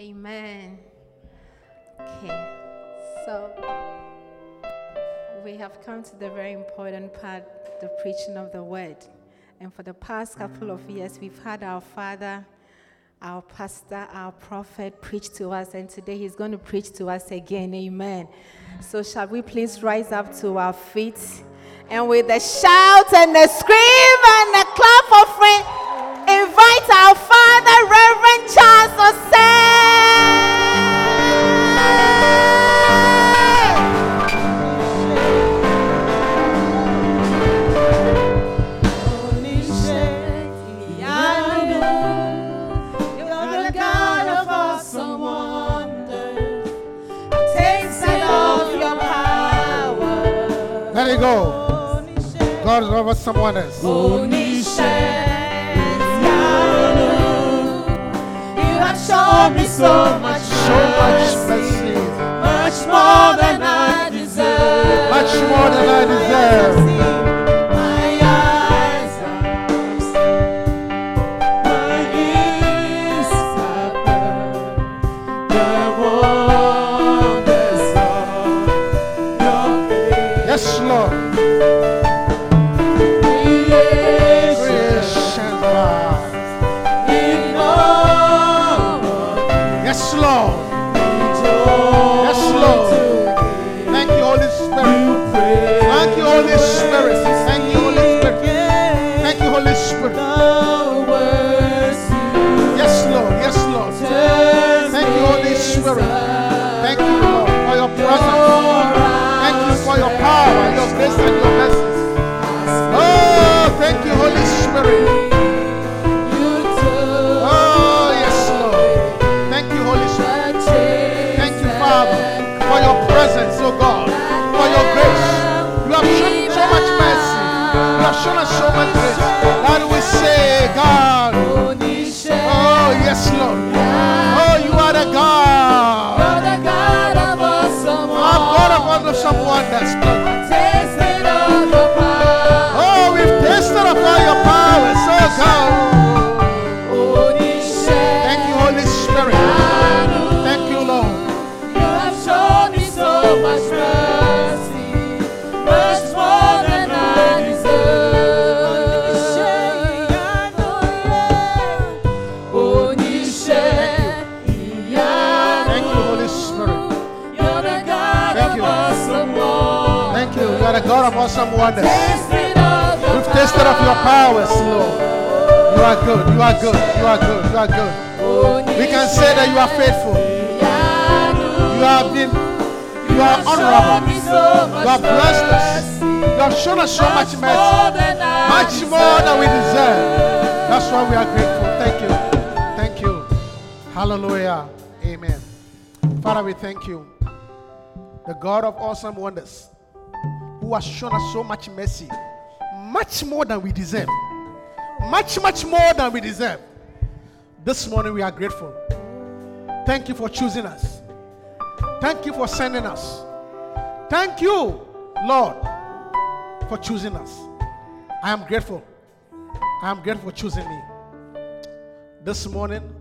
Amen. Okay, so we have come to the very important part the preaching of the word. And for the past couple of years, we've had our father, our pastor, our prophet preach to us, and today he's going to preach to us again. Amen. So, shall we please rise up to our feet and with a shout and a scream and a clap offering, invite our father, Reverend Charles go. God is over someone else. You have shown me so much So much mercy. much more than I deserve. Much more than I deserve. Of awesome wonders. Of awesome wonders. We've tasted of your powers, Lord. You are good. You are good. You are good. You are good. We can say that you are faithful. You have been, you are honorable. You have blessed us. You have shown us so much mercy. Much more than we deserve. That's why we are grateful. Thank you. Thank you. Hallelujah. Amen. Father, we thank you. The God of awesome wonders, who has shown us so much mercy, much more than we deserve. Much, much more than we deserve. This morning we are grateful. Thank you for choosing us. Thank you for sending us. Thank you, Lord, for choosing us. I am grateful. I am grateful for choosing me. This morning,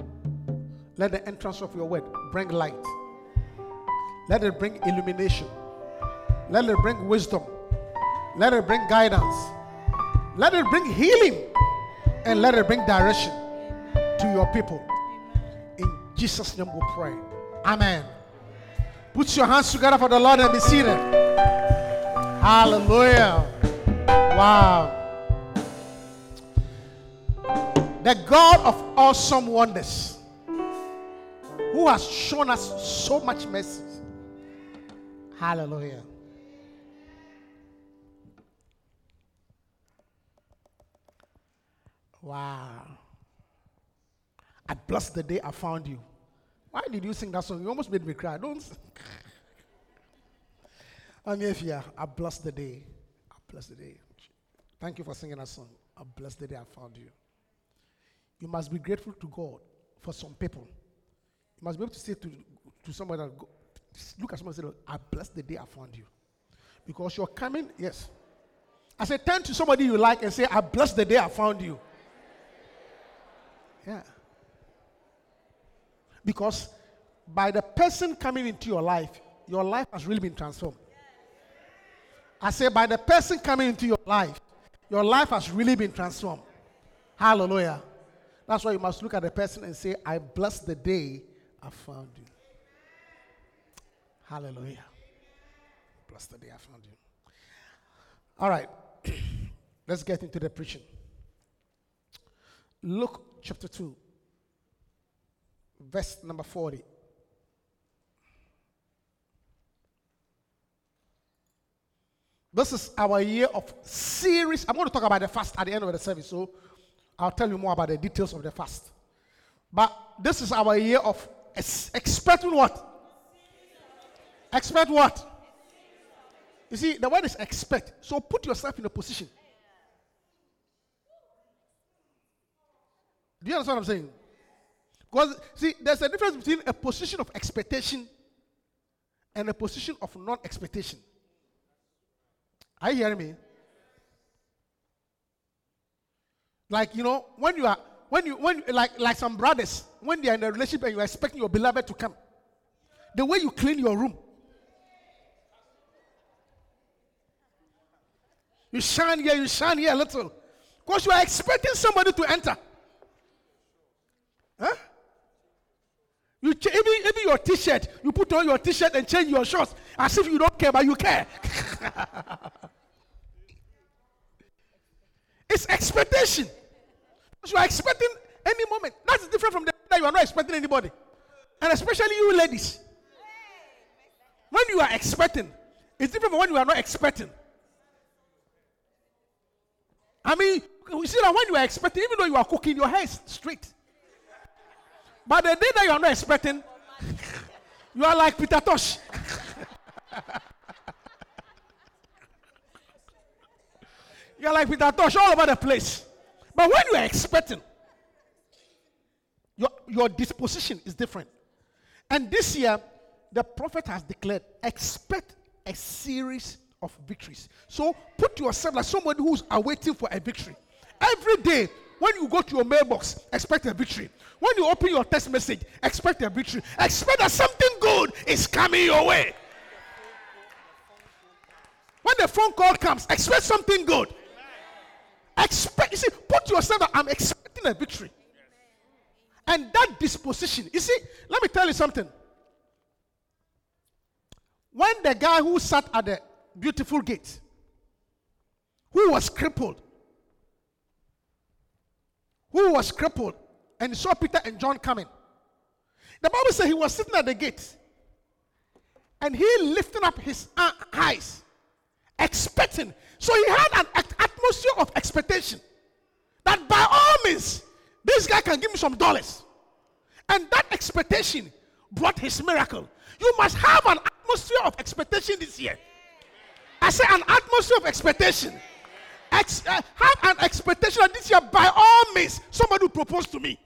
let the entrance of your word bring light. Let it bring illumination. Let it bring wisdom. Let it bring guidance. Let it bring healing. And let it bring direction to your people. In Jesus' name we pray. Amen. Put your hands together for the Lord and be seated. Hallelujah. Wow. The God of awesome wonders, who has shown us so much mercy. Hallelujah. Wow. I blessed the day I found you. Why did you sing that song? You almost made me cry. Don't. I'm here. I blessed the day. I blessed the day. Thank you for singing that song. I blessed the day I found you. You must be grateful to God for some people. You must be able to say to, to somebody, that, look at someone and say, I blessed the day I found you. Because you're coming, yes. I said, turn to somebody you like and say, I blessed the day I found you. Yeah. Because by the person coming into your life, your life has really been transformed. I say, by the person coming into your life, your life has really been transformed. Hallelujah. That's why you must look at the person and say, I bless the day I found you. Hallelujah. Bless the day I found you. All right. Let's get into the preaching. Luke chapter 2, verse number 40. This is our year of series. I'm going to talk about the fast at the end of the service, so I'll tell you more about the details of the fast. But this is our year of ex- expecting what? Expect what? You see, the word is expect. So put yourself in a position. Do you understand what I'm saying? Because, see, there's a difference between a position of expectation and a position of non expectation. Are you hearing me? Like, you know, when you are, when you, when, like, like some brothers, when they are in a relationship and you are expecting your beloved to come, the way you clean your room, you shine here, you shine here a little, because you are expecting somebody to enter. Huh? You ch- even, even your t-shirt, you put on your t-shirt and change your shorts as if you don't care, but you care. it's expectation. You are expecting any moment. That's different from the that you are not expecting anybody. And especially you ladies. When you are expecting, it's different from when you are not expecting. I mean, you see that when you are expecting, even though you are cooking, your hair is straight. But the day that you are not expecting, you are like Peter Tosh. you are like Peter Tosh all over the place. But when you are expecting, your, your disposition is different. And this year, the prophet has declared expect a series of victories. So put yourself like somebody who's awaiting for a victory. Every day, when you go to your mailbox, expect a victory. When you open your text message, expect a victory. Expect that something good is coming your way. When the phone call comes, expect something good. Expect, you see, put yourself that I'm expecting a victory. And that disposition, you see, let me tell you something. When the guy who sat at the beautiful gate, who was crippled, who was crippled, and saw Peter and John coming, the Bible says he was sitting at the gate, and he lifted up his uh, eyes, expecting. So he had an atmosphere of expectation that by all means, this guy can give me some dollars. And that expectation brought his miracle. You must have an atmosphere of expectation this year. I say an atmosphere of expectation. Ex- uh, have an expectation that this year, by all means, somebody will propose to me.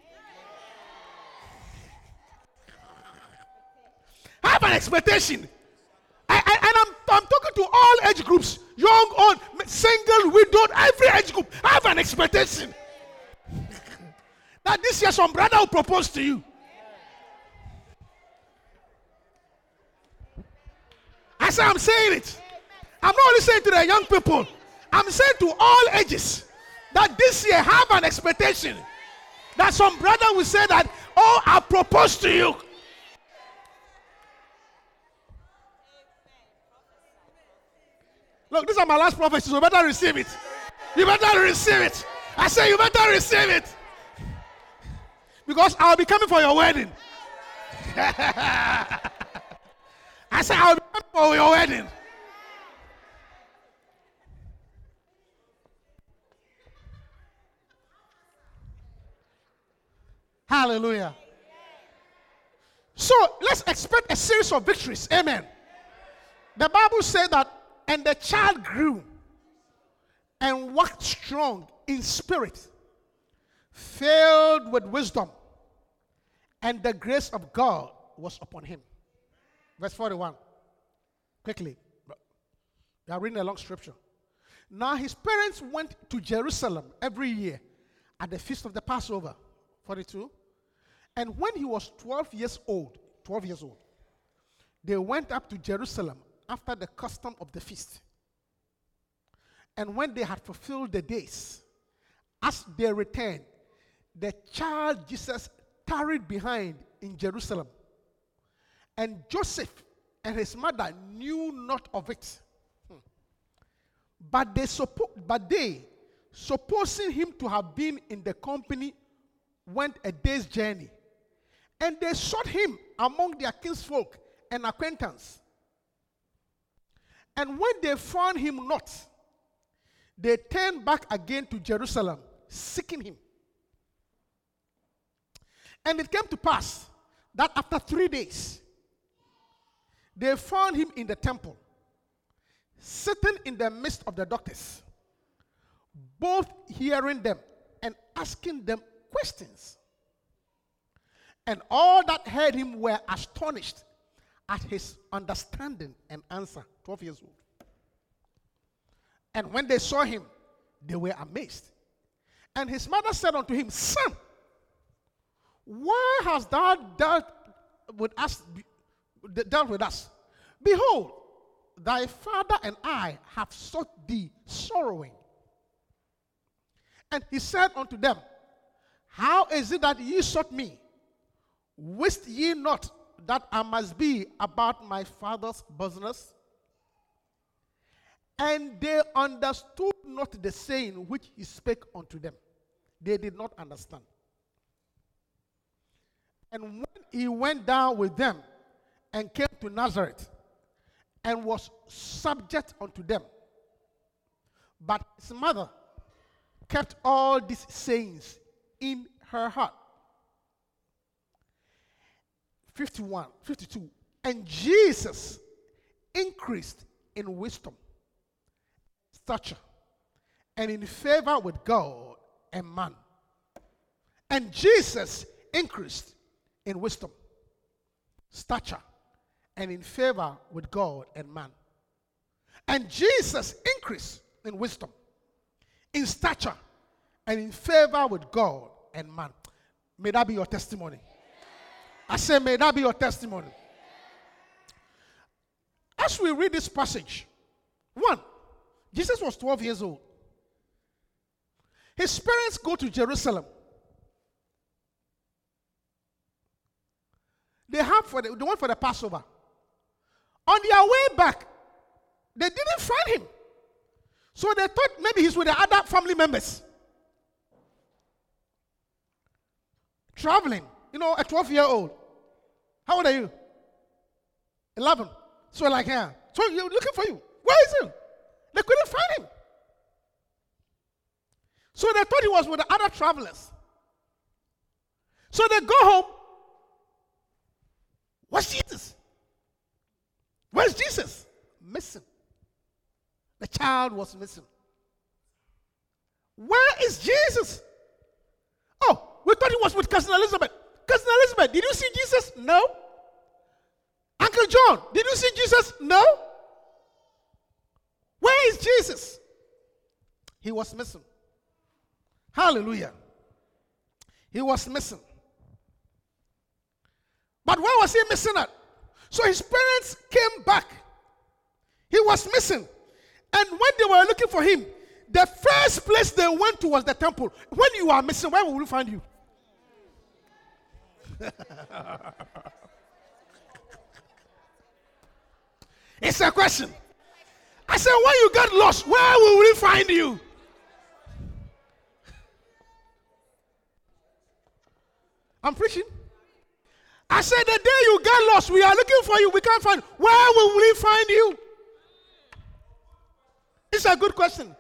Have an expectation. I, I, and I'm, I'm talking to all age groups young, old, single, widowed, every age group. Have an expectation that this year some brother will propose to you. I say I'm saying it. I'm not only saying to the young people, I'm saying to all ages that this year have an expectation that some brother will say that, oh, I propose to you. Look, these are my last prophecies, so you better receive it. You better receive it. I say you better receive it. Because I'll be coming for your wedding. I say I'll be coming for your wedding. Hallelujah. So let's expect a series of victories. Amen. The Bible said that, and the child grew and walked strong in spirit, filled with wisdom, and the grace of God was upon him. Verse 41. Quickly. We are reading a long scripture. Now his parents went to Jerusalem every year at the feast of the Passover. 42. And when he was 12 years old, 12 years old, they went up to Jerusalem after the custom of the feast. And when they had fulfilled the days, as they returned, the child Jesus tarried behind in Jerusalem. And Joseph and his mother knew not of it. Hmm. But they, suppo- but they, supposing him to have been in the company, went a day's journey. And they sought him among their kinsfolk and acquaintance. And when they found him not, they turned back again to Jerusalem, seeking him. And it came to pass that after three days, they found him in the temple, sitting in the midst of the doctors, both hearing them and asking them questions. And all that heard him were astonished at his understanding and answer. 12 years old. And when they saw him, they were amazed. And his mother said unto him, Son, why hast thou dealt with us? Dealt with us? Behold, thy father and I have sought thee sorrowing. And he said unto them, How is it that ye sought me? Wist ye not that I must be about my father's business? And they understood not the saying which he spake unto them. They did not understand. And when he went down with them and came to Nazareth and was subject unto them, but his mother kept all these sayings in her heart. 51, 52. And Jesus increased in wisdom, stature, and in favor with God and man. And Jesus increased in wisdom, stature, and in favor with God and man. And Jesus increased in wisdom, in stature, and in favor with God and man. May that be your testimony. I say, may that be your testimony. As we read this passage, one, Jesus was 12 years old. His parents go to Jerusalem. They have for the, they went for the Passover. On their way back, they didn't find him. So they thought maybe he's with the other family members. Traveling, you know, a 12 year old. How old are you? 11. So, like, yeah. So, you're looking for you. Where is he? They couldn't find him. So, they thought he was with the other travelers. So, they go home. Where's Jesus? Where's Jesus? Missing. The child was missing. Where is Jesus? Oh, we thought he was with cousin Elizabeth. Cousin Elizabeth, did you see Jesus? No. Uncle John, did you see Jesus? No. Where is Jesus? He was missing. Hallelujah. He was missing. But where was he missing at? So his parents came back. He was missing. And when they were looking for him, the first place they went to was the temple. When you are missing, where will we find you? it's a question. I said, when you get lost, where will we find you? I'm preaching. I said, the day you get lost, we are looking for you. We can't find. Where will we find you? It's a good question.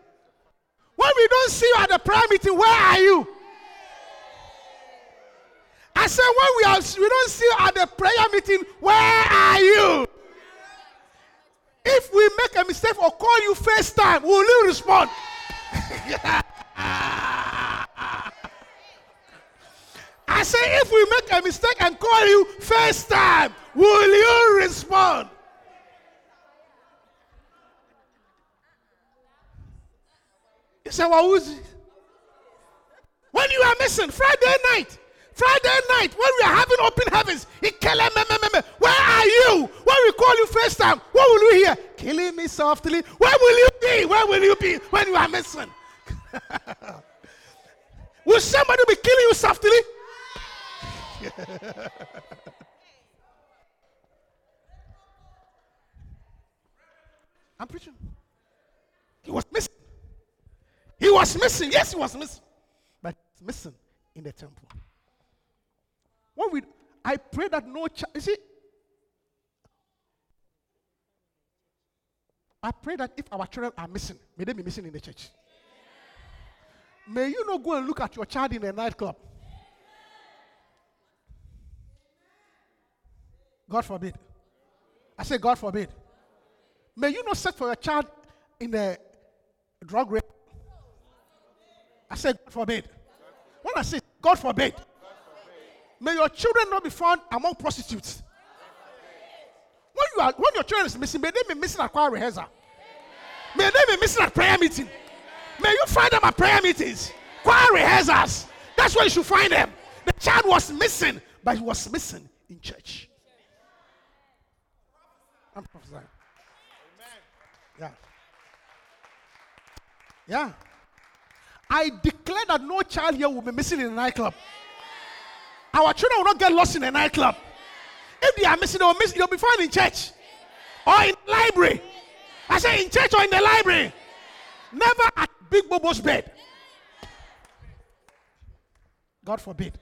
When we don't see you at the prayer meeting, where are you? I said, when we are we don't see you at the prayer meeting, where are you? If we make a mistake or call you first time, will you respond? I say, if we make a mistake and call you first time, will you respond? You say, well, who's? When you are missing, Friday night, Friday night, when we are having open heavens, he kill him, where are you? When we call you first time, what will you hear? Killing me softly. Where will you be? Where will you be when you are missing? will somebody be killing you softly? I'm preaching. He was missing. He was missing. Yes, he was missing. But missing in the temple. When we, I pray that no child, you see, I pray that if our children are missing, may they be missing in the church. May you not go and look at your child in a nightclub. God forbid. I say, God forbid. May you not set for your child in a drug rape. I say, God forbid. When I say God forbid, may your children not be found among prostitutes. When you are, when your children is missing, may they be missing at choir rehearsal. May they be missing at prayer meeting. May you find them at prayer meetings, choir rehearsals. That's where you should find them. The child was missing, but he was missing in church. I'm prophesying. Yeah. Yeah. I declare that no child here will be missing in a nightclub. Our children will not get lost in a nightclub. If they are missing, they will miss. They'll be found in church or in the library. I say in church or in the library. Never at Big Bobo's bed. God forbid.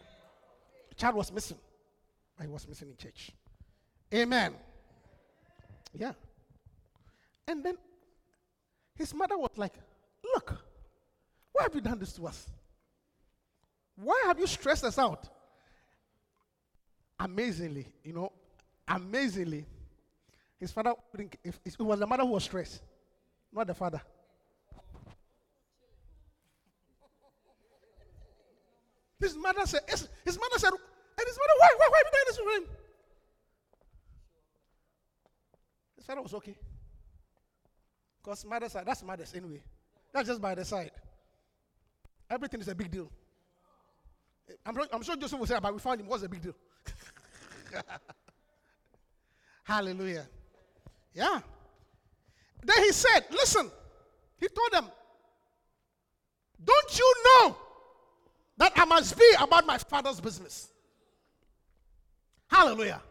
The child was missing, he was missing in church. Amen. Yeah. And then his mother was like, Look, why have you done this to us? Why have you stressed us out? Amazingly, you know, amazingly, his father, if- it was the mother who was stressed, not the father. His mother said, his, his mother said, and his mother, why, why, why have you done this to him? His father was okay. Because mothers are, that's mothers anyway. That's just by the side. Everything is a big deal. I'm, I'm sure Joseph will say, ah, but we found him. What's the big deal? Hallelujah. Yeah. Then he said, Listen, he told them, Don't you know that I must be about my father's business? Hallelujah.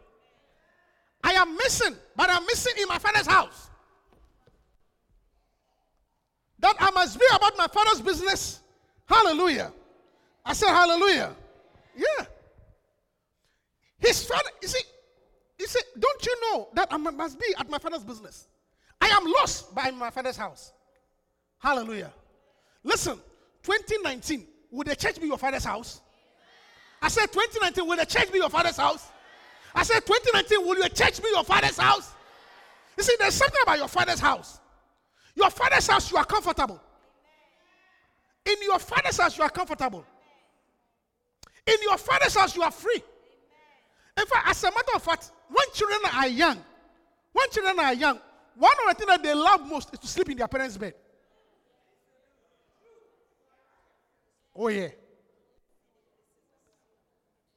I am missing, but I'm missing in my father's house. That I must be about my father's business. Hallelujah. I said, Hallelujah. Yeah. His father, you see, he said, Don't you know that I must be at my father's business? I am lost by my father's house. Hallelujah. Listen, 2019, will the church be your father's house? I said, 2019, will the church be your father's house? I said, 2019, will your church be your father's house? You see, there's something about your father's house. Your father's house, you are comfortable. In your father's house, you are comfortable. In your father's house, you are free. In fact, as a matter of fact, when children are young, when children are young, one of the things that they love most is to sleep in their parents' bed. Oh, yeah.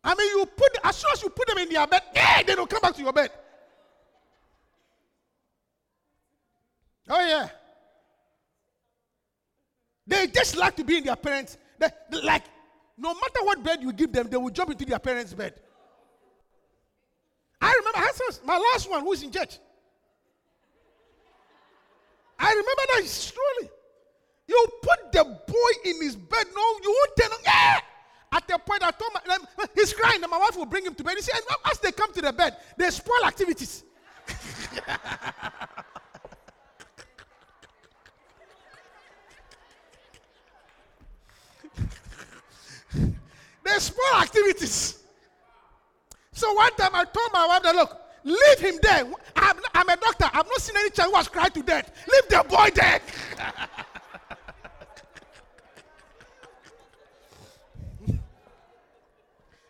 I mean, you put, as soon as you put them in their bed, yeah, they don't come back to your bed. Oh, yeah. They just like to be in their parents. They like, no matter what bed you give them, they will jump into their parents' bed. Remember, I my last one who's in church. I remember that truly. You put the boy in his bed. No, you won't tell him. Yeah. At the point I told my, like, he's crying, and my wife will bring him to bed. He said, as they come to the bed, they spoil activities. they spoil activities. So one time I told my wife that look, leave him there. I'm, I'm a doctor. I've not seen any child who has cried to death. Leave the boy there.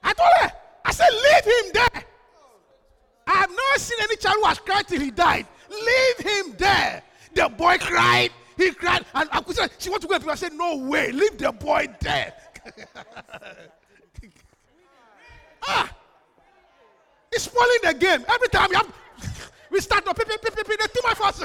I told her, I said, leave him there. I have not seen any child who has cried till he died. Leave him there. The boy cried. He cried. And she wants to go people. I said, no way. Leave the boy there. ah. It's spoiling the game. Every time we, have, we start to pick, pick, pick, pick, they too much fast.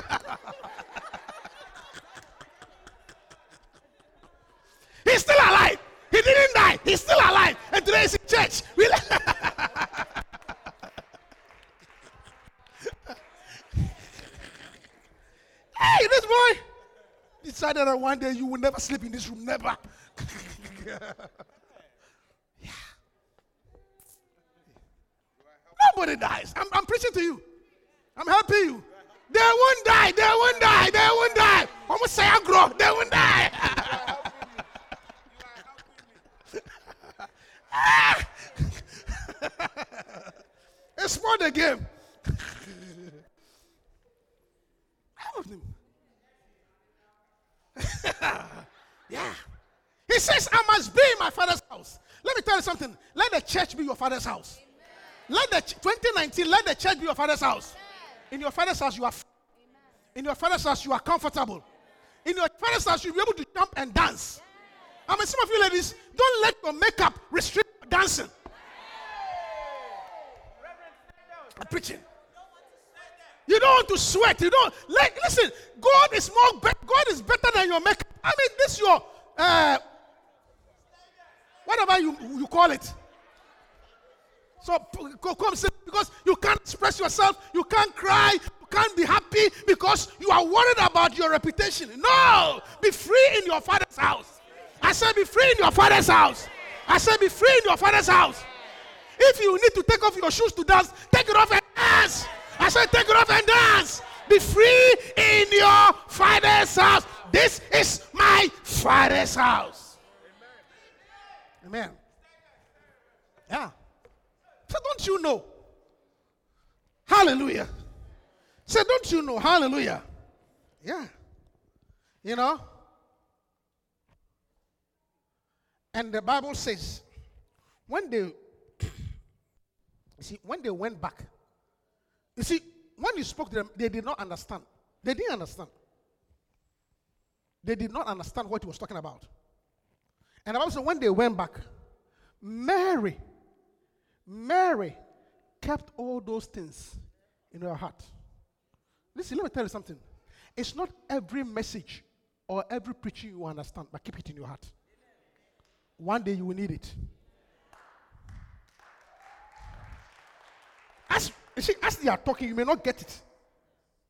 He's still alive. He didn't die. He's still alive. And today he's in church. We hey, this boy decided that one day you will never sleep in this room. Never. nobody dies. I'm, I'm preaching to you. I'm helping you. They won't die. They won't die. They won't die. I'm going to say I grow. They won't die. Ah! it's for the game. yeah. He says, I must be in my father's house. Let me tell you something. Let the church be your father's house. Let the 2019, let the church be your father's house. In your father's house, you are. In your father's house, you are comfortable. In your father's house, you'll be able to jump and dance. I mean, some of you ladies, don't let your makeup restrict dancing. I'm preaching. You don't want to sweat. You don't like. Listen, God is more. Be- God is better than your makeup. I mean, this your uh, whatever you you call it. So come say because you can't express yourself, you can't cry, you can't be happy because you are worried about your reputation. No, be free in your father's house. I said, be free in your father's house. I said, be free in your father's house. If you need to take off your shoes to dance, take it off and dance. I said, take it off and dance. Be free in your father's house. This is my father's house. Amen. Yeah. So don't you know? Hallelujah. Say, don't you know? Hallelujah. Yeah. You know? And the Bible says, when they see, when they went back, you see, when you spoke to them, they did not understand. They didn't understand. They did not understand what he was talking about. And the Bible when they went back, Mary, Mary kept all those things in her heart. Listen, let me tell you something. It's not every message or every preaching you understand, but keep it in your heart. One day you will need it. As, you see, as they are talking, you may not get it,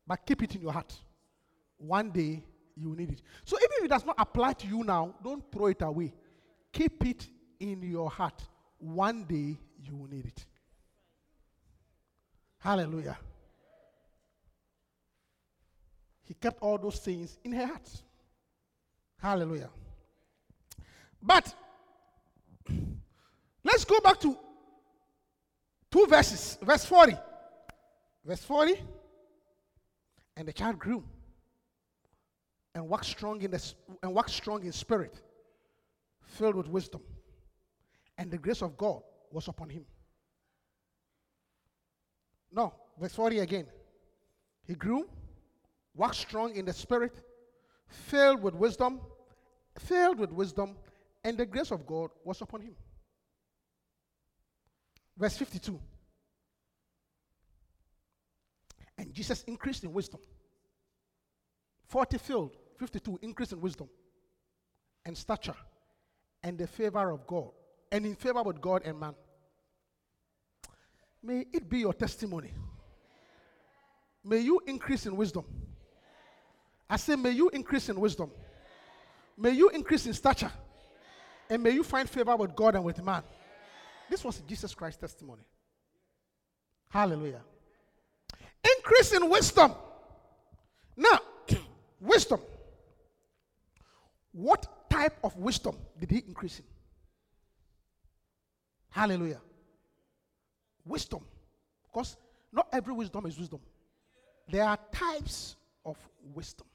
but keep it in your heart. One day you will need it. So even if it does not apply to you now, don't throw it away. Keep it in your heart. One day you will need it. Hallelujah. He kept all those things in her heart. Hallelujah. But let's go back to two verses. Verse 40. Verse 40. And the child grew and waxed strong in the and waxed strong in spirit, filled with wisdom. And the grace of God was upon him. No, verse 40 again. He grew, waxed strong in the spirit, filled with wisdom, filled with wisdom, and the grace of God was upon him. Verse 52. And Jesus increased in wisdom. 40 filled, 52 increase in wisdom and stature and the favor of God, and in favor with God and man. May it be your testimony. May you increase in wisdom. I say, may you increase in wisdom. May you increase in stature. And may you find favor with God and with man. This was Jesus Christ's testimony. Hallelujah. Increase in wisdom. Now, wisdom. What type of wisdom did he increase in? Hallelujah. Wisdom. Because not every wisdom is wisdom. There are types of wisdom.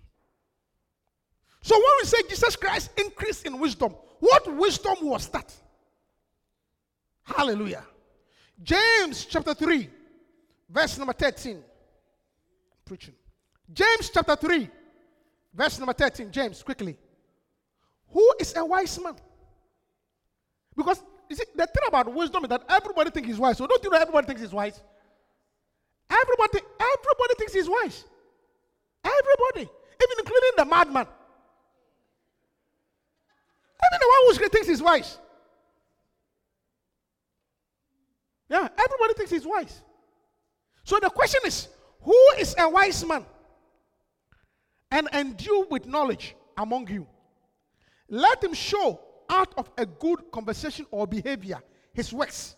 So when we say Jesus Christ increased in wisdom, what wisdom was that? Hallelujah. James chapter 3, verse number 13. Preaching. James chapter 3, verse number 13. James, quickly. Who is a wise man? Because you see, the thing about wisdom is that everybody thinks he's wise. So don't you know everybody thinks he's wise? Everybody, everybody thinks he's wise. Everybody, even including the madman. Even the one who thinks he's wise. Yeah, everybody thinks he's wise. So the question is, who is a wise man and endue with knowledge among you? Let him show out of a good conversation or behavior his works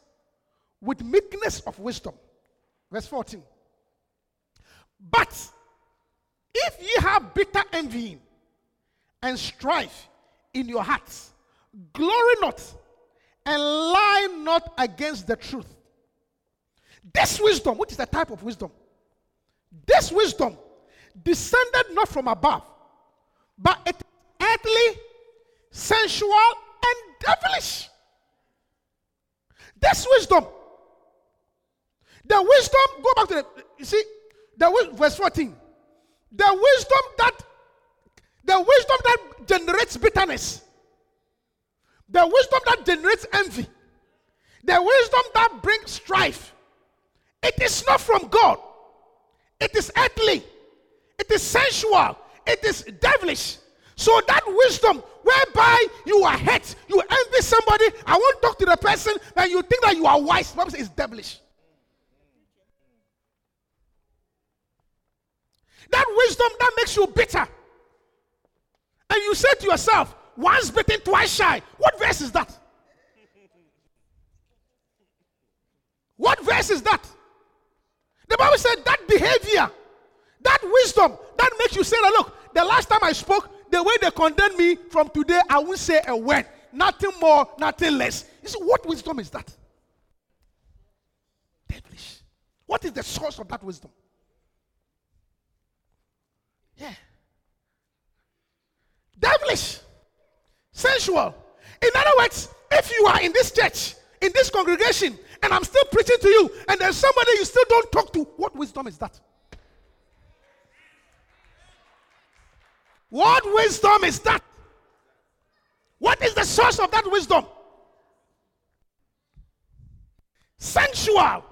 with meekness of wisdom. Verse 14. But if ye have bitter envying and strife in your hearts, glory not and lie not against the truth. This wisdom, which is the type of wisdom, this wisdom descended not from above, but it earthly, sensual, and devilish. This wisdom, the wisdom, go back to the, you see, the verse 14. The wisdom that, the wisdom that generates bitterness, the wisdom that generates envy, the wisdom that brings strife, it is not from God. It is earthly. It is sensual. It is devilish. So that wisdom whereby you are hurt, you envy somebody, I won't talk to the person, and you think that you are wise. Bible says it's devilish. That wisdom that makes you bitter. And you say to yourself, once bitten, twice shy. What verse is that? What verse is that? The Bible said that behavior, that wisdom, that makes you say that look, the last time I spoke, the way they condemn me from today, I won't say a word. Nothing more, nothing less. You see, what wisdom is that? Devilish. What is the source of that wisdom? Yeah. Devilish. Sensual. In other words, if you are in this church, in this congregation, and I'm still preaching to you, and there's somebody you still don't talk to, what wisdom is that? What wisdom is that? What is the source of that wisdom? Sensual,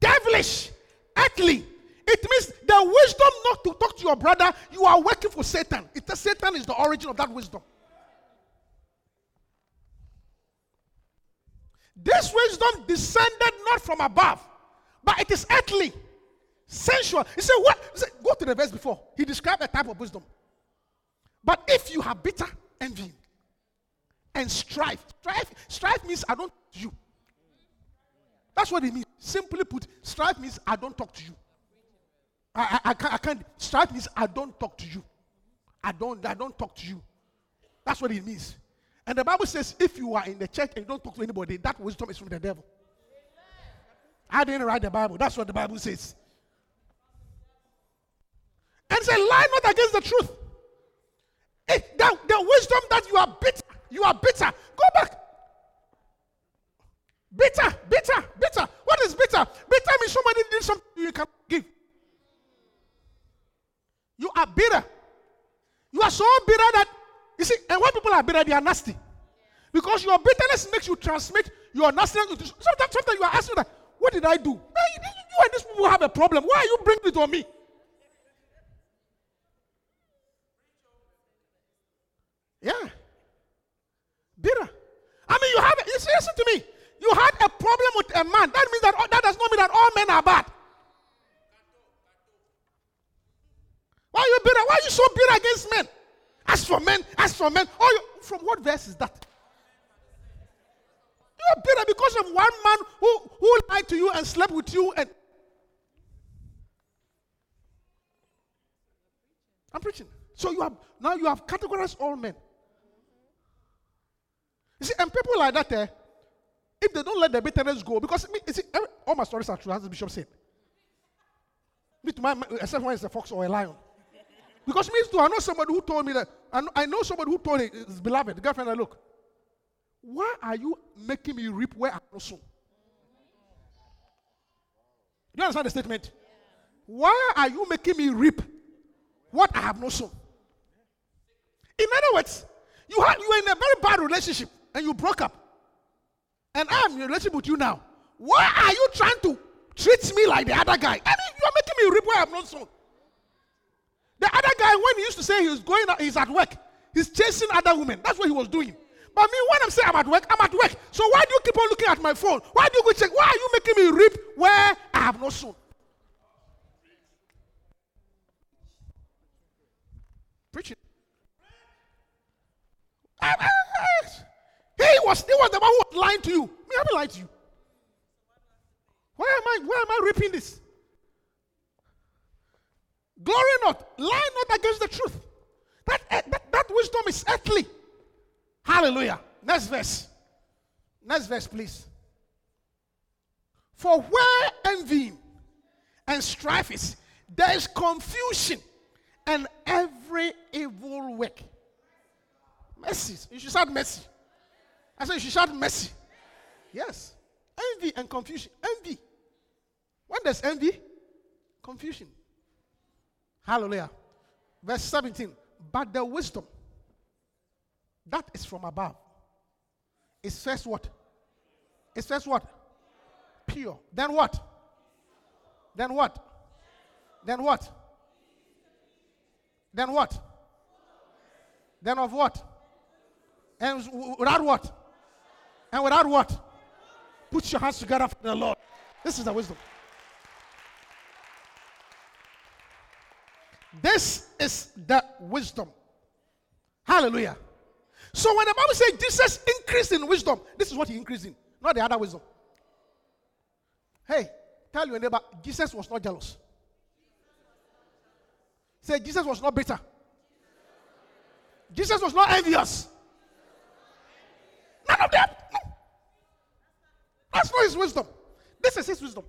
devilish, earthly. It means the wisdom not to talk to your brother, you are working for Satan. It, Satan is the origin of that wisdom. This wisdom descended not from above, but it is earthly, sensual. He said, What? Go to the verse before. He described a type of wisdom. But if you have bitter envy and strife, strife, strife means I don't talk to you. That's what it means. Simply put, strife means I don't talk to you. I, I, I, can't, I can't. Strife means I don't talk to you. I don't. I don't talk to you. That's what it means. And the Bible says, if you are in the church and you don't talk to anybody, that wisdom is from the devil. I didn't write the Bible. That's what the Bible says. And say, lie not against the truth. If the, the wisdom that you are bitter, you are bitter. Go back. Bitter, bitter, bitter. What is bitter? Bitter means somebody did something you can give. You are bitter. You are so bitter that you see, and when people are bitter, they are nasty. Because your bitterness makes you transmit your nastiness. Sometimes, sometimes you are asking that, what did I do? You and these people have a problem. Why are you bringing it on me? Yeah. Bitter. I mean, you have, you listen to me. You had a problem with a man. That means that all- that does not mean that all men are bad. Why are you bitter? Why are you so bitter against men? As for men, as for men, oh, from what verse is that? You are bitter because of one man who, who lied to you and slept with you and I'm preaching. So you have now you have categorized all men. You see, and people like that, eh, if they don't let the bitterness go, because you see, every- all my stories are true, as the bishop said. Me to my, except when it's a fox or a lion. Because me too, I know somebody who told me that. I know, I know somebody who told me, his beloved, the girlfriend, that, look, why are you making me reap where I have not sown? Do you understand the statement? Why are you making me reap what I have not sown? In other words, you had you were in a very bad relationship and you broke up. And I'm in a relationship with you now. Why are you trying to treat me like the other guy? I mean, you are making me reap where I have not sown. The other guy, when he used to say he was going he's at work. He's chasing other women. That's what he was doing. But me, when I'm saying I'm at work, I'm at work. So why do you keep on looking at my phone? Why do you go check? Why are you making me reap where I have not sown? Preaching. I- I- I- He was, he was the one who was lying to you. Me, I haven't lied to you. Why am I, why am I reaping this? Glory not, lie not against the truth. That, eh, that, that wisdom is earthly. Hallelujah. Next verse. Next verse, please. For where envy and strife is, there is confusion and every evil work. Mercy. You should shout mercy. I said you should shout mercy. Yes. Envy and confusion. Envy. When there's envy, confusion. Hallelujah. Verse 17. But the wisdom that is from above is first what? It's first what? Pure. Then what? Then what? Then what? Then what? Then of what? And without what? And without what? Put your hands together for the Lord. This is the wisdom. This is the wisdom. Hallelujah. So when the Bible says Jesus increased in wisdom, this is what he increased in, not the other wisdom. Hey, tell your neighbor, Jesus was not jealous. Say, Jesus was not bitter. Jesus was not envious. None of that. That's not his wisdom. This is his wisdom.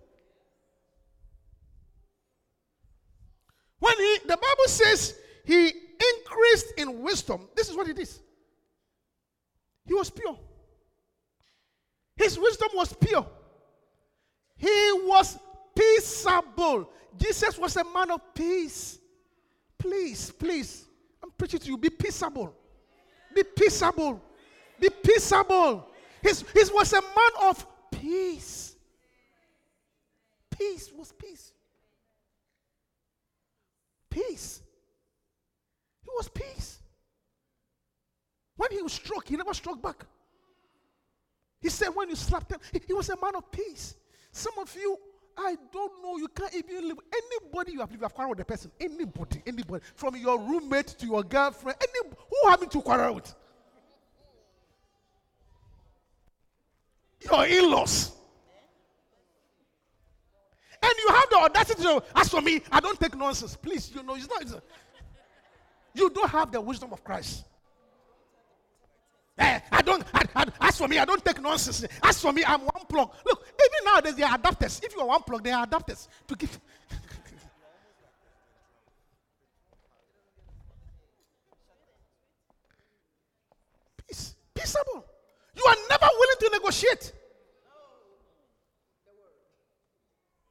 When he, the Bible says he increased in wisdom, this is what it is. He was pure. His wisdom was pure. He was peaceable. Jesus was a man of peace. Please, please, I'm preaching to you. Be peaceable. Be peaceable. Be peaceable. His was a man of peace. Peace was peace. Peace. He was peace. When he was struck, he never struck back. He said, when you slapped him, he, he was a man of peace. Some of you, I don't know, you can't even live. Anybody you have, you have quarreled with the person, anybody, anybody, from your roommate to your girlfriend, any, who having to quarrel with? Your in laws. And you have the audacity to, as for me, I don't take nonsense. Please, you know, it's not. It's you don't have the wisdom of Christ. Eh, I don't, I, I, as for me, I don't take nonsense. As for me, I'm one plug. Look, even nowadays, they are adapters. If you are one plug, they are adapters to give. Peace, peaceable. You are never willing to negotiate.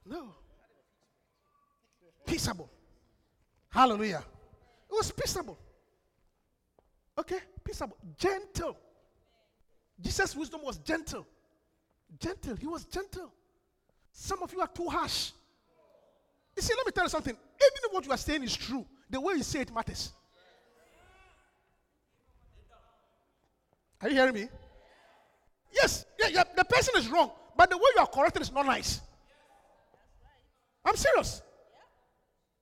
No. Peaceable. Hallelujah. It was peaceable. Okay? Peaceable. Gentle. Jesus' wisdom was gentle. Gentle. He was gentle. Some of you are too harsh. You see, let me tell you something. Even if what you are saying is true, the way you say it matters. Are you hearing me? Yes, yeah, yeah, the person is wrong, but the way you are corrected is not nice. I'm serious.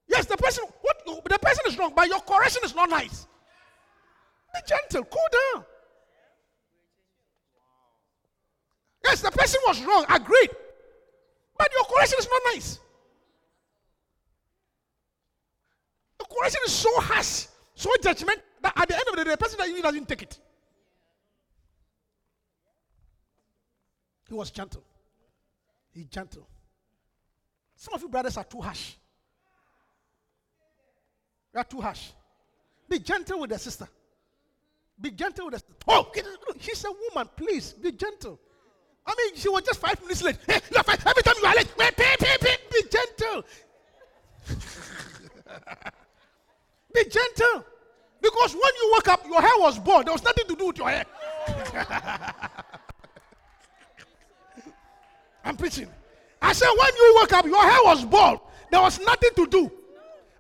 Yes, the person what the person is wrong, but your correction is not nice. Be gentle, cool down. Yes, the person was wrong, agreed. But your correction is not nice. The correction is so harsh, so judgment that at the end of the day, the person that you doesn't take it. He was gentle. He gentle. Some of you brothers are too harsh. You are too harsh. Be gentle with the sister. Be gentle with the sister. Oh, she's a woman. Please be gentle. I mean, she was just five minutes late. Hey, you are five, every time you are late, be gentle. be gentle. Because when you woke up, your hair was bald. There was nothing to do with your hair. I'm preaching. I said, when you woke up, your hair was bald. There was nothing to do.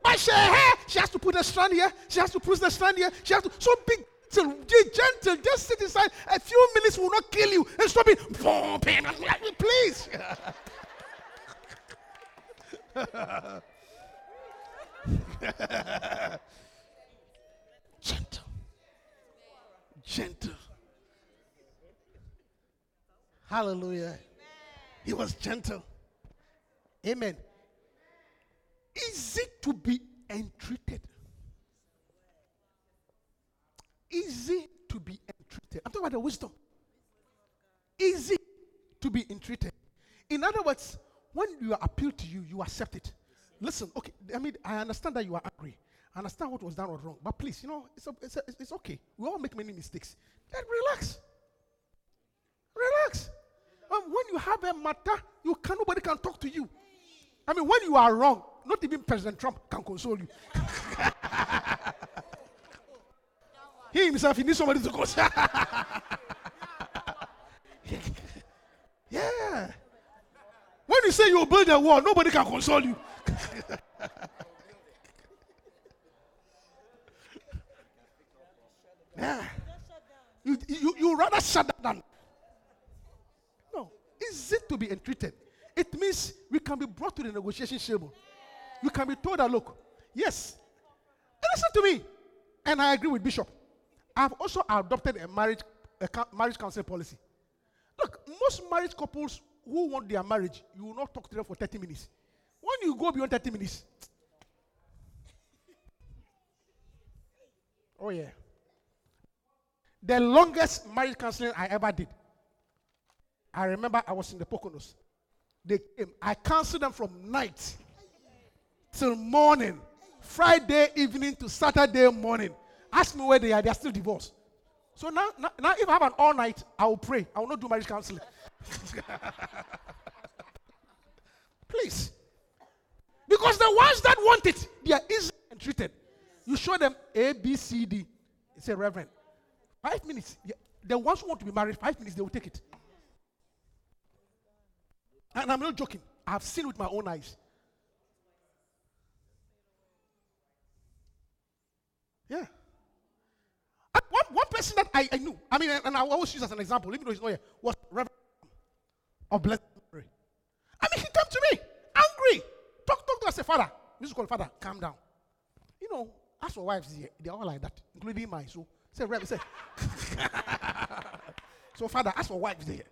But she hair, she has to put the strand here. She has to put the strand here. She has to. So be gentle, gentle. Just sit inside. A few minutes will not kill you. And stop it. Please. gentle. Gentle. Hallelujah. He was gentle. Amen. Easy to be entreated. Easy to be entreated. I'm talking about the wisdom. Easy to be entreated. In other words, when you are appealed to you, you accept it. Listen, okay, I mean, I understand that you are angry. I understand what was done was wrong. But please, you know, it's, a, it's, a, it's okay. We all make many mistakes. Then relax. Relax. Um, when you have a matter, you can nobody can talk to you. I mean, when you are wrong, not even President Trump can console you. he himself, he needs somebody to console. yeah. When you say you build a wall, nobody can console you. yeah. You, you, you rather shut down. No. Is it to be entreated? It means we can be brought to the negotiation table. You can be told that, look, yes. Listen to me. And I agree with Bishop. I've also adopted a marriage, a marriage counseling policy. Look, most marriage couples who want their marriage, you will not talk to them for 30 minutes. When you go beyond 30 minutes, oh yeah. The longest marriage counseling I ever did. I remember I was in the Poconos. They came. I counseled them from night till morning, Friday evening to Saturday morning. Ask me where they are. They are still divorced. So now, now, now if I have an all night, I will pray. I will not do marriage counseling. Please. Because the ones that want it, they are easily entreated. You show them A, B, C, D. It's a reverend. Five minutes. The ones who want to be married, five minutes, they will take it. And I'm not joking. I've seen with my own eyes. Yeah. One, one person that I, I knew, I mean, and I always use as an example, even though he's not here, was Reverend of Blessed Memory. I mean, he came to me angry. Talk, talk to us, say, Father. This is called Father, calm down. You know, as for wives, they're all like that, including mine. So, say, Reverend, say. so, Father, as for wives, there,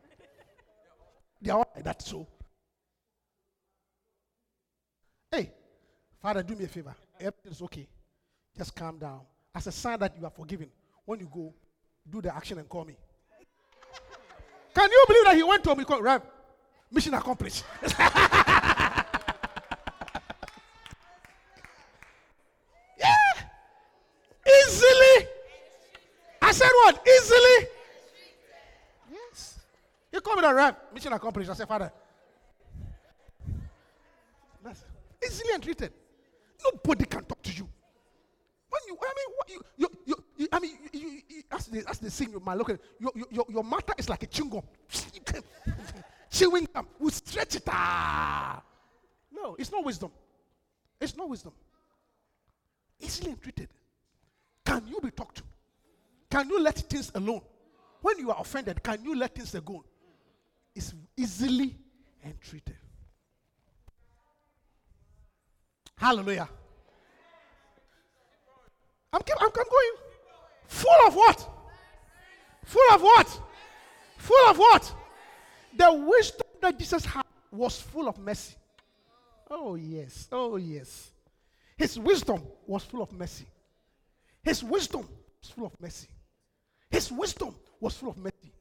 they're all like that. So, hey, Father, do me a favor. Everything's okay. Just calm down. As a sign that you are forgiven, when you go, do the action and call me. Can you believe that he went to him? He called, mission accomplished. yeah. Easily. I said what? Easily. Yes. He called me the Rev, mission accomplished. I said, Father. Easily entreated. Nobody can talk to you. When you, I mean, what, you, you, you, you, I mean, you, you, you, that's the that's the thing. My look at your, your, your, matter is like a chewing chewing gum. We stretch it. Ah. No, it's not wisdom. It's not wisdom. Easily entreated. Can you be talked to? Can you let things alone? When you are offended, can you let things go? It's easily entreated. Hallelujah. I'm, I'm, I'm going. Full of what? Full of what? Full of what? The wisdom that Jesus had was full of mercy. Oh, yes. Oh, yes. His wisdom was full of mercy. His wisdom was full of mercy. His wisdom was full of mercy.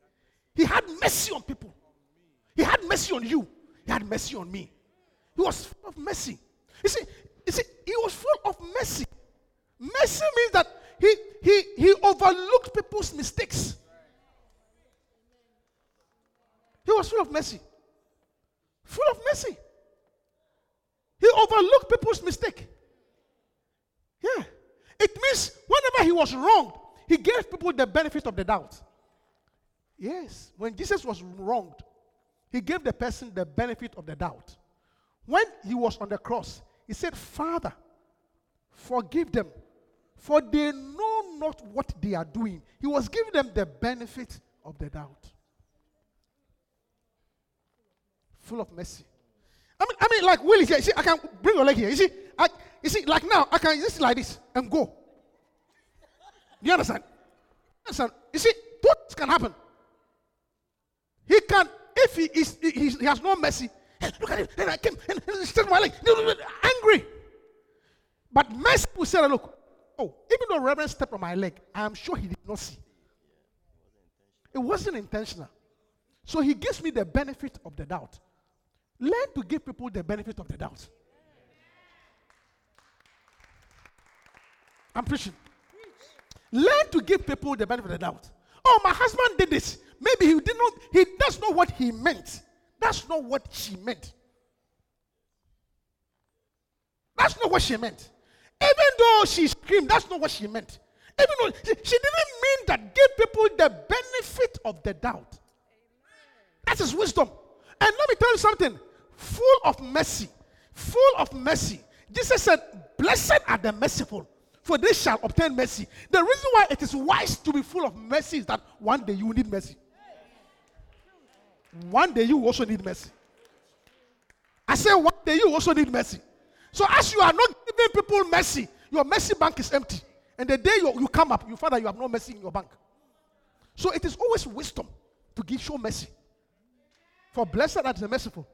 He had mercy on people. He had mercy on you. He had mercy on me. He was full of mercy. You see, you see, he was full of mercy. Mercy means that he, he, he overlooked people's mistakes. He was full of mercy. Full of mercy. He overlooked people's mistake. Yeah. It means whenever he was wronged, he gave people the benefit of the doubt. Yes. When Jesus was wronged, he gave the person the benefit of the doubt. When he was on the cross, he said, Father, forgive them, for they know not what they are doing. He was giving them the benefit of the doubt. Full of mercy. I mean, I mean, like Willie here. You see, I can bring your leg here. You see, I, you see, like now, I can just like this and go. You understand? Understand? You see, things can happen. He can, if he is, he, he has no mercy. Look at him. And I came and he my leg. Angry. But mercy will say, look, oh, even though Reverend stepped on my leg, I am sure he did not see. It wasn't intentional. So he gives me the benefit of the doubt. Learn to give people the benefit of the doubt. I'm preaching. Learn to give people the benefit of the doubt. Oh, my husband did this. Maybe he did not, he does not what he meant. That's not what she meant. That's not what she meant. Even though she screamed, that's not what she meant. Even though she, she didn't mean that. Give people the benefit of the doubt. That is wisdom. And let me tell you something full of mercy, full of mercy. Jesus said, Blessed are the merciful, for they shall obtain mercy. The reason why it is wise to be full of mercy is that one day you will need mercy. One day you also need mercy. I say one day you also need mercy. So as you are not giving people mercy, your mercy bank is empty. And the day you, you come up, you find that you have no mercy in your bank. So it is always wisdom to give show mercy. For blessed are the merciful,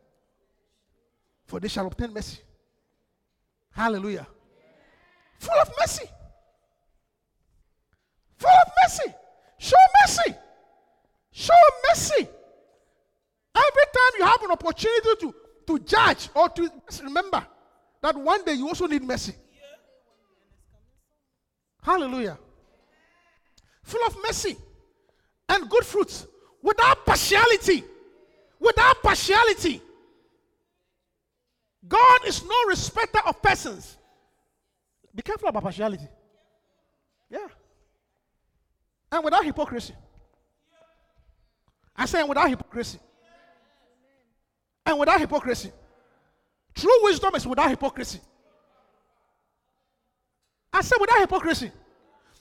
for they shall obtain mercy. Hallelujah. Full of mercy. Full of mercy. Show mercy. Show mercy. Every time you have an opportunity to, to judge or to remember that one day you also need mercy. Hallelujah. Full of mercy and good fruits without partiality. Without partiality. God is no respecter of persons. Be careful about partiality. Yeah. And without hypocrisy. I say, without hypocrisy. And without hypocrisy. True wisdom is without hypocrisy. I said without hypocrisy.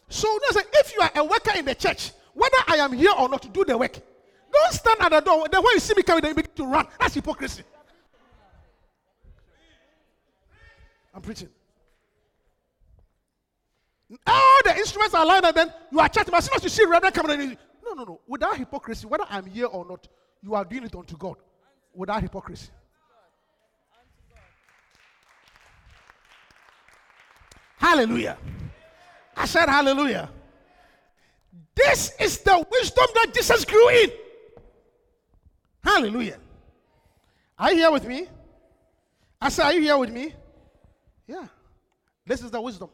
So no, if you are a worker in the church, whether I am here or not, to do the work. Don't stand at the door. Then when you see me coming, then you begin to run. That's hypocrisy. I'm preaching. All the instruments are lined, and then you are chatting. As soon as you see Reverend coming, in, no, no, no. Without hypocrisy, whether I'm here or not, you are doing it unto God. Without hypocrisy. Hallelujah. I said hallelujah. This is the wisdom that Jesus grew in. Hallelujah. Are you here with me? I said, Are you here with me? Yeah. This is the wisdom.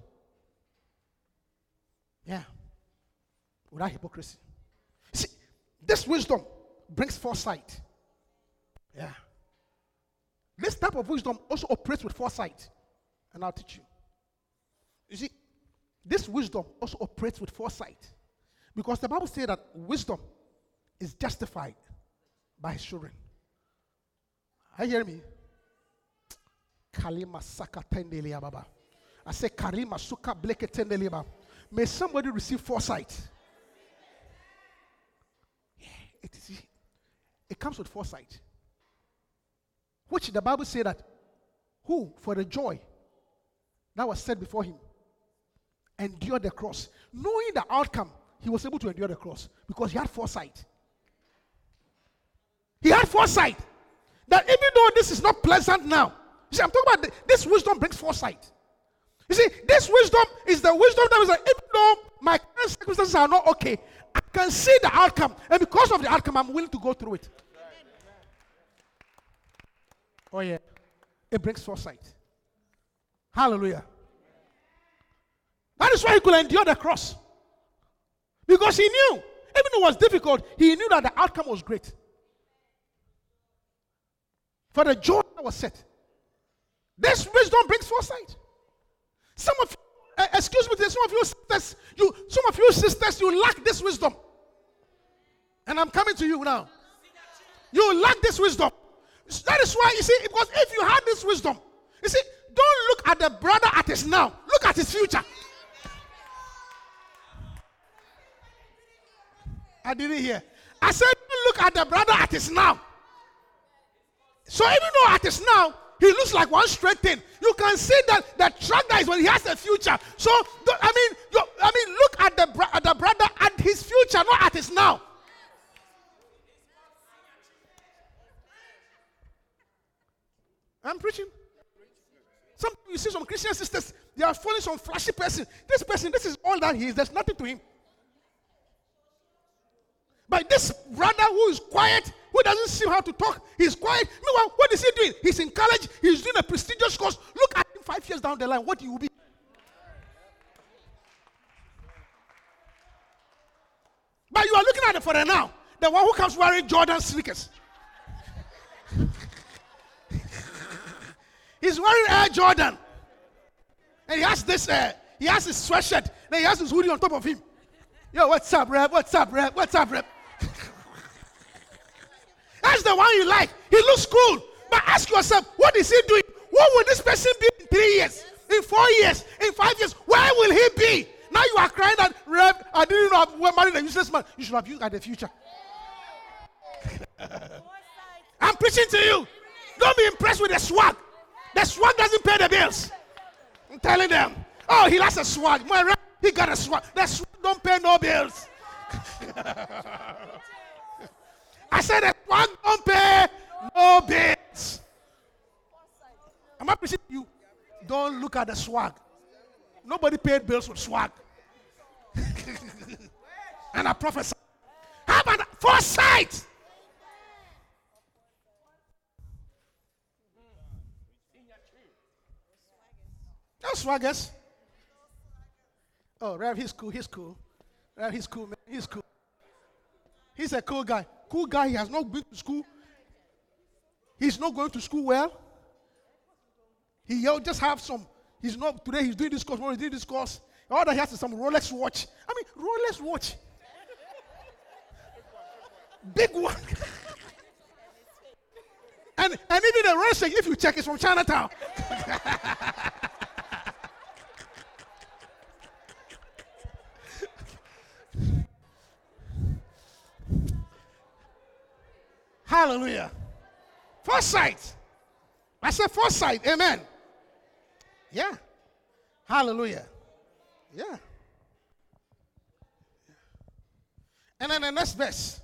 Yeah. Without hypocrisy. See, this wisdom brings foresight. Yeah. This type of wisdom also operates with foresight. And I'll teach you. You see, this wisdom also operates with foresight. Because the Bible says that wisdom is justified by his children. Are you hearing me? Kalima saka baba. I say Karima suka bleke tendelia May somebody receive foresight. Yeah, it, is, it comes with foresight. Which the Bible said that who, for the joy that was set before him, endured the cross. Knowing the outcome, he was able to endure the cross because he had foresight. He had foresight that even though this is not pleasant now, you see, I'm talking about the, this wisdom brings foresight. You see, this wisdom is the wisdom that is like, even though my current circumstances are not okay, I can see the outcome, and because of the outcome, I'm willing to go through it. Oh, yeah. It brings foresight. Hallelujah. That is why he could endure the cross. Because he knew, even though it was difficult, he knew that the outcome was great. For the joy that was set. This wisdom brings foresight. Some of uh, excuse me, some of you sisters, you some of you sisters, you lack this wisdom. And I'm coming to you now. You lack this wisdom. That is why you see, because if you had this wisdom, you see, don't look at the brother at his now, look at his future. I didn't hear. I said, look at the brother at his now. So even though at his now, he looks like one straight thing. You can see that the track is when he has a future. So I mean, I mean, look at the at the brother at his future, not at his now. I'm preaching. Some you see some Christian sisters, they are following some flashy person. This person, this is all that he is. There's nothing to him. But this brother who is quiet, who doesn't seem how to talk, he's quiet. Meanwhile, what is he doing? He's in college, he's doing a prestigious course. Look at him five years down the line, what he will be. But you are looking at it for now. The one who comes wearing Jordan sneakers. He's wearing Air Jordan. And he has this, uh, he has his sweatshirt. Then he has his hoodie on top of him. Yo, what's up, rep? What's up, rep? What's up, rep? That's the one you like. He looks cool. But ask yourself, what is he doing? What will this person be in three years? In four years? In five years? Where will he be? Now you are crying that, Rev, I didn't know I married a useless man. You should have used at the future. I'm preaching to you. Don't be impressed with the swag. The swag doesn't pay the bills. I'm telling them. Oh, he has a swag. My he got a swag. The swag don't pay no bills. I said the swag don't pay no bills. Am I preaching you? Don't look at the swag. Nobody paid bills with swag. and I prophesy. How about foresight? No swaggers. Oh, Rev, he's cool. He's cool. Rev, he's cool, man. He's cool. He's a cool guy. Cool guy. He has not been to school. He's not going to school well. He just have some. He's not today. He's doing this course. Tomorrow he's doing this course. All that he has is some Rolex watch. I mean, Rolex watch. Big one. and and even the Rolex, if you check, it's from Chinatown. Hallelujah. Foresight. I said foresight. Amen. Yeah. Hallelujah. Yeah. And then the next verse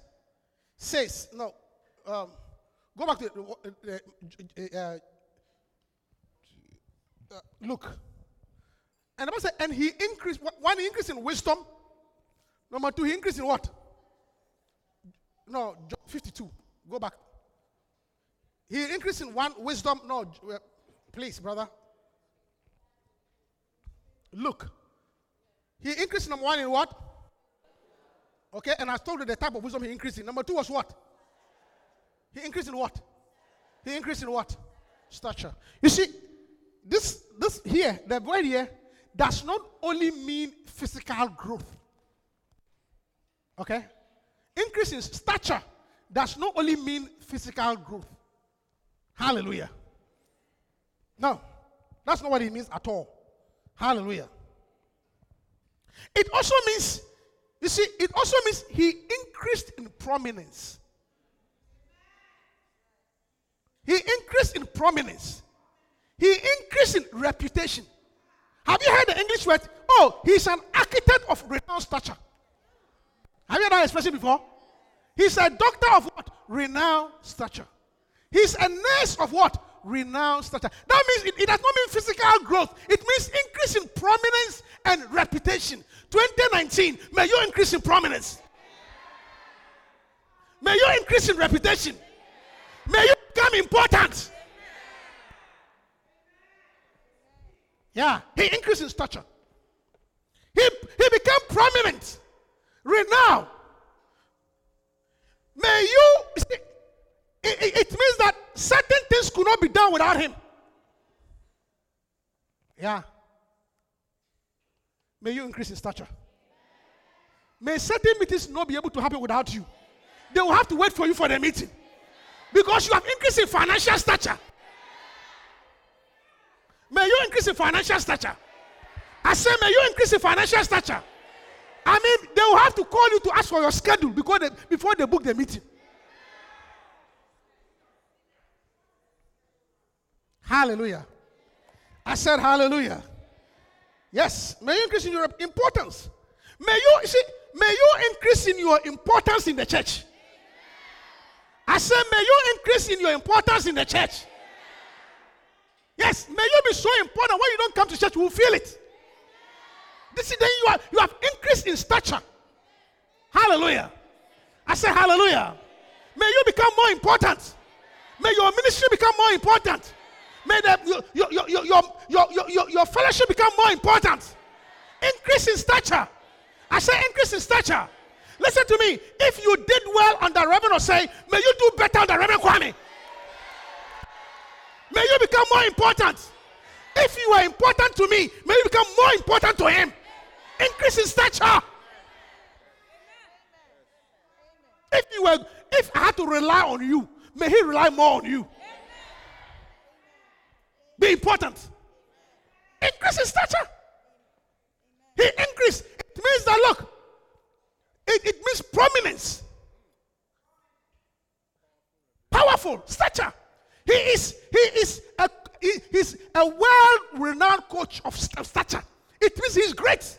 says, no, um, go back to uh, uh, uh, look. And the said, and he increased, one, he increased in wisdom. Number two, he increased in what? No, 52. Go back. He increased in one wisdom. No, uh, please, brother. Look. He increased number one in what? Okay, and I told you the type of wisdom he increased in. Number two was what? He increased in what? He increased in what? Stature. You see, this this here, the word here, does not only mean physical growth. Okay? Increase in stature does not only mean physical growth. Hallelujah. No, that's not what it means at all. Hallelujah. It also means, you see, it also means he increased in prominence. He increased in prominence. He increased in reputation. Have you heard the English word? Oh, he's an architect of renowned stature. Have you heard that expression before? He's a doctor of what? Renowned stature. He's a nurse of what? Renowned stature. That means it, it, does not mean physical growth. It means increase in prominence and reputation. 2019, may you increase in prominence. May you increase in reputation. May you become important. Yeah, he increased in stature. He, he became prominent, renowned. May you, it, it, means that certain things could not be done without him. Yeah. May you increase in stature. May certain meetings not be able to happen without you. They will have to wait for you for the meeting. Because you have increased in financial stature. May you increase in financial stature. I say, may you increase in financial stature. I mean, they will have to call you to ask for your schedule because they, before they book the meeting. Hallelujah. I said hallelujah. Yes. May you increase in your importance. May you see, may you increase in your importance in the church. I said, may you increase in your importance in the church. Yes, may you be so important when you don't come to church, we'll feel it. This is then you are you have increased in stature. Hallelujah. I say hallelujah. May you become more important. May your ministry become more important. May the, your, your, your, your, your, your, your fellowship become more important. Increase in stature. I say increase in stature. listen to me. If you did well under Reverend Osei, may you do better under Reverend Kwame. May you become more important. If you are important to me, may you become more important to him. Increase in stature. If you were, if I had to rely on you, may he rely more on you. Be important. Increase in stature. He increased. It means that look, it, it means prominence. Powerful stature. He is he is a he, he's a well-renowned coach of stature. It means he's great.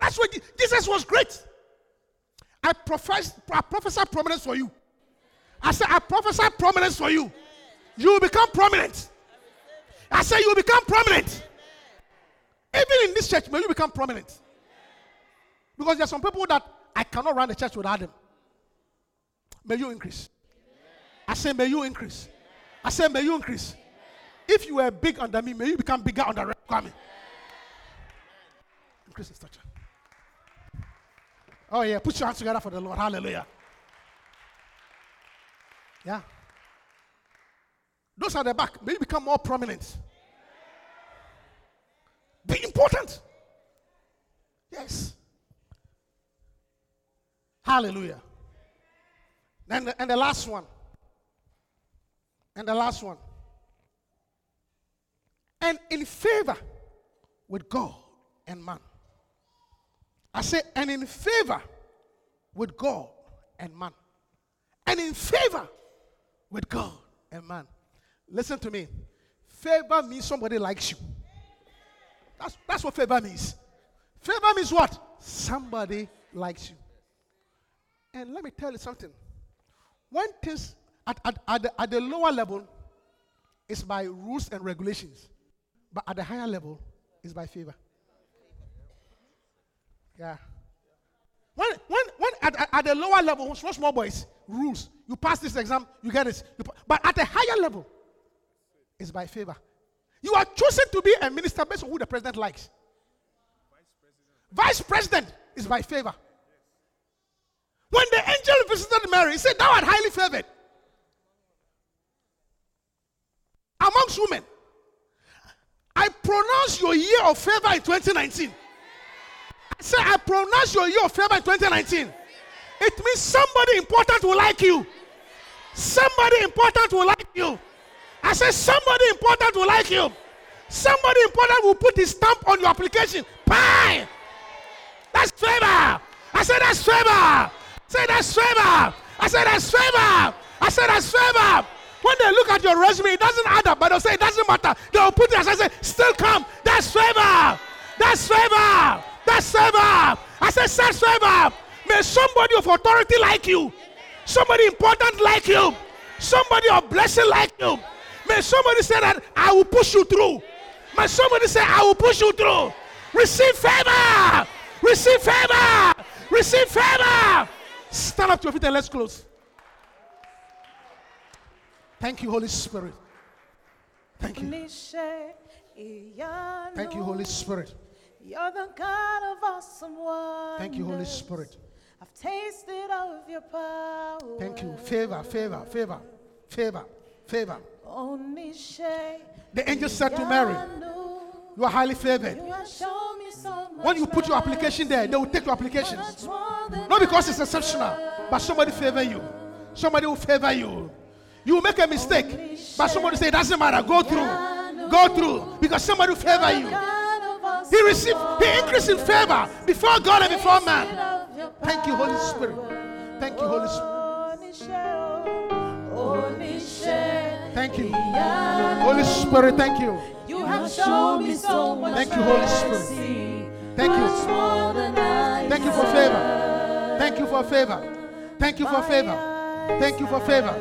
That's why Jesus was great. I profess I prophesy prominence for you. I say I prophesy prominence for you. You will become prominent. I say you will become prominent. Even in this church, may you become prominent. Because there are some people that I cannot run the church without them. May you increase. I say, may you increase. I say, may you increase. If you were big under me, may you become bigger under Kwame. Increase in stature. Oh, yeah. Put your hands together for the Lord. Hallelujah. Yeah. Those at the back, may become more prominent. Be important. Yes. Hallelujah. And the, and the last one. And the last one. And in favor with God and man. I say, and in favor with God and man. And in favor with God and man. Listen to me. Favor means somebody likes you. That's, that's what favor means. Favor means what? Somebody likes you. And let me tell you something. When things at, at, at, the, at the lower level, it's by rules and regulations. But at the higher level, it's by favor. Yeah. When, when, when at, at, the lower level, small, small boys, rules. You pass this exam, you get it. You but at a higher level, it's by favor. You are chosen to be a minister based on who the president likes. Vice president is by favor. When the angel visited Mary, he said, Thou art highly favored amongst women. I pronounce your year of favor in 2019. I say, I pronounce your year of favor in 2019. It means somebody important will like you. Somebody important will like you. I say, somebody important will like you. Somebody important will put his stamp on your application. Pie! That's favor. I said, that's favor. Say that's favor. I said that's favor. I said that's favor. When they look at your resume, it doesn't add up, but they'll say it doesn't matter. They'll put it aside and say, still come. That's favor. That's favor. That's favor. I said, that's favor. May somebody of authority like you, somebody important like you, somebody of blessing like you. May somebody say that I will push you through. May somebody say, I will push you through. Receive favor. Receive favor. Receive favor. Stand up to your feet and let's close. Thank you, Holy Spirit. Thank you. Thank you, Holy Spirit. You're the God of awesome wonders. Thank you, Holy Spirit. I've tasted of your power. Thank you. Favor, favor, favor, favor, favor. The angel said to Mary, You are highly favored. You have shown me so much When you put your application there, they will take your application. much more than Not because it's exceptional, but somebody favor you. Somebody will favor you. You will make a mistake, but somebody say it doesn't matter. Go through. Go through. Because somebody will favor you. God of awesome He received, he increased in favor before God and before man. Thank you, Holy Spirit. Thank you, Holy Spirit. Thank you. Holy Spirit, thank you. You have shown me so much Thank you, Holy Spirit. Thank you. much more than I Thank you for favor. Thank you for favor. Thank you for favor. Thank you for favor.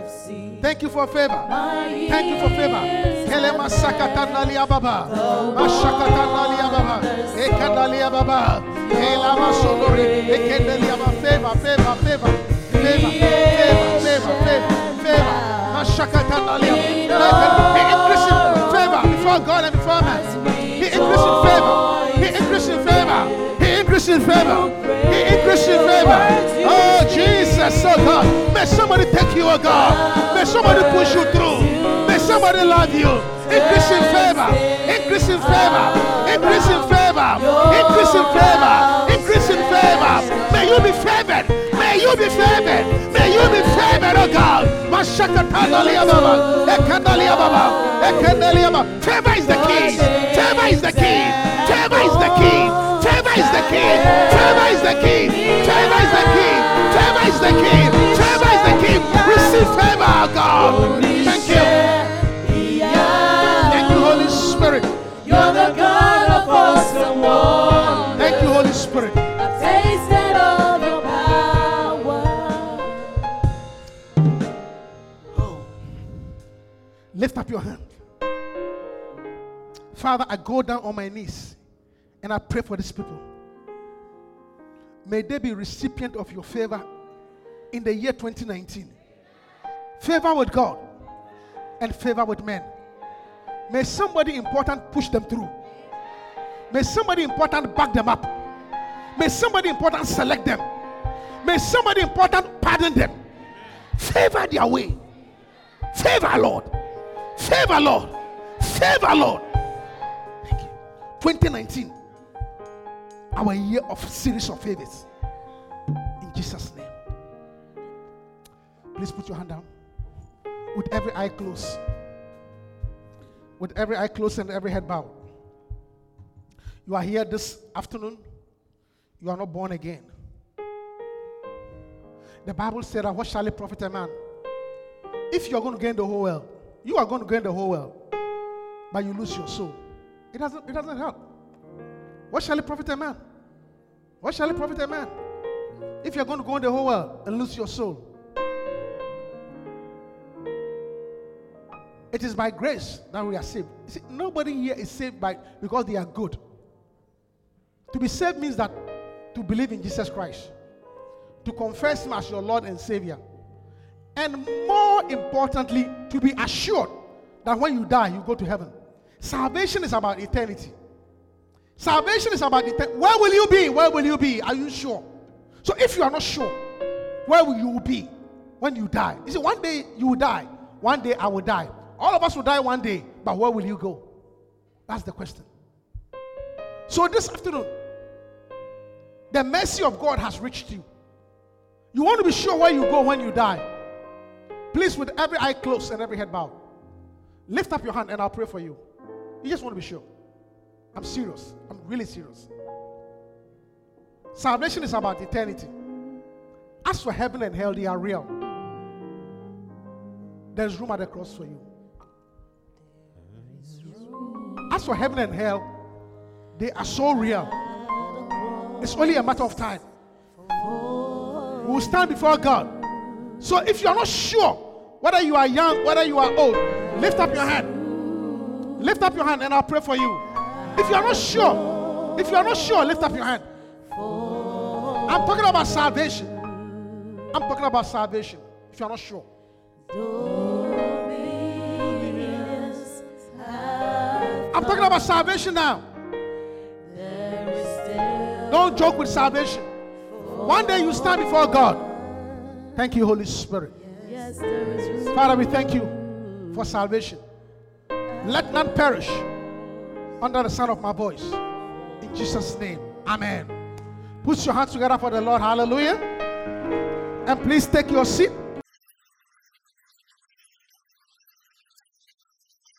Thank you for favor. Thank you for favor. Kelema sakatana liya baba. Mashakatana liya baba. Ekana liya baba. Elama sondori. Ekene liya baba. Favor, favor, favor. Favor, favor, favor, favor, favor. Mashakatana liya baba. He increased in favor before God and before man. He increased in favor. He increased in favor. He increased in favor. He increased in somebody take you, oh God. May somebody push you through. May somebody love you. Increase in favor. Increase in favor. Increase in favor. Increase in favor. Increase in favor. May you be favored. May you be favored. May you be favored, oh God. Mashakatanalia baba. Ekanalia baba. Ekanalia baba. Favor is the key. Favor is the key. Favor is the key. Favor is the key. Favor is the key. Favor is the key. Is the key. Favor is the key. Receive favor, oh God. Thank you. Thank you, Holy Spirit. You're the God of awesome wonder. Thank you, Holy Spirit. I've tasted of your power. Oh. Lift up your hand. Father, I go down on my knees and I pray for these people. May they be recipient of your favor in the year 2019. Favor with God and favor with men. May somebody important push them through. May somebody important back them up. May somebody important select them. May somebody important pardon them. Favor their way. Favor, Lord. Favor, Lord. Favor, Lord. Thank you. 2019, our year of series of favors. In Jesus' name. Please put your hand down. With every eye closed. With every eye closed and every head bowed. You are here this afternoon. You are not born again. The Bible said that what shall it profit a man? If you're going to gain the whole world, you are going to gain the whole world, but you lose your soul. It doesn't, it doesn't help. What shall it profit a man? What shall it profit a man? If you're going to go in the whole world and lose your soul. It is by grace that we are saved. See, nobody here is saved by because they are good. To be saved means that to believe in Jesus Christ, to confess Him as your Lord and Savior, and more importantly, to be assured that when you die, you go to heaven. Salvation is about eternity. Salvation is about eternity. Where will you be? Where will you be? Are you sure? So if you are not sure, where will you be when you die? You see, one day you will die. One day I will die. All of us will die one day, but where will you go? That's the question. So this afternoon, the mercy of God has reached you. You want to be sure where you go when you die. Please, with every eye closed and every head bowed, lift up your hand and I'll pray for you. You just want to be sure. I'm serious. I'm really serious. Salvation is about eternity. As for heaven and hell, they are real. There's room at the cross for you. As for heaven and hell, they are so real. It's only a matter of time. We will stand before God. So if you are not sure whether you are young, whether you are old, lift up your hand. Lift up your hand and I'll pray for you. If you are not sure, if you are not sure, lift up your hand. I'm talking about salvation. I'm talking about salvation. If you are not sure. I'm talking about salvation now. Don't joke with salvation. One day you stand before God. Thank you, Holy Spirit. Father, we thank you for salvation. Let none perish under the sound of my voice. In Jesus' name, Amen. Put your hands together for the Lord. Hallelujah. And please take your seat.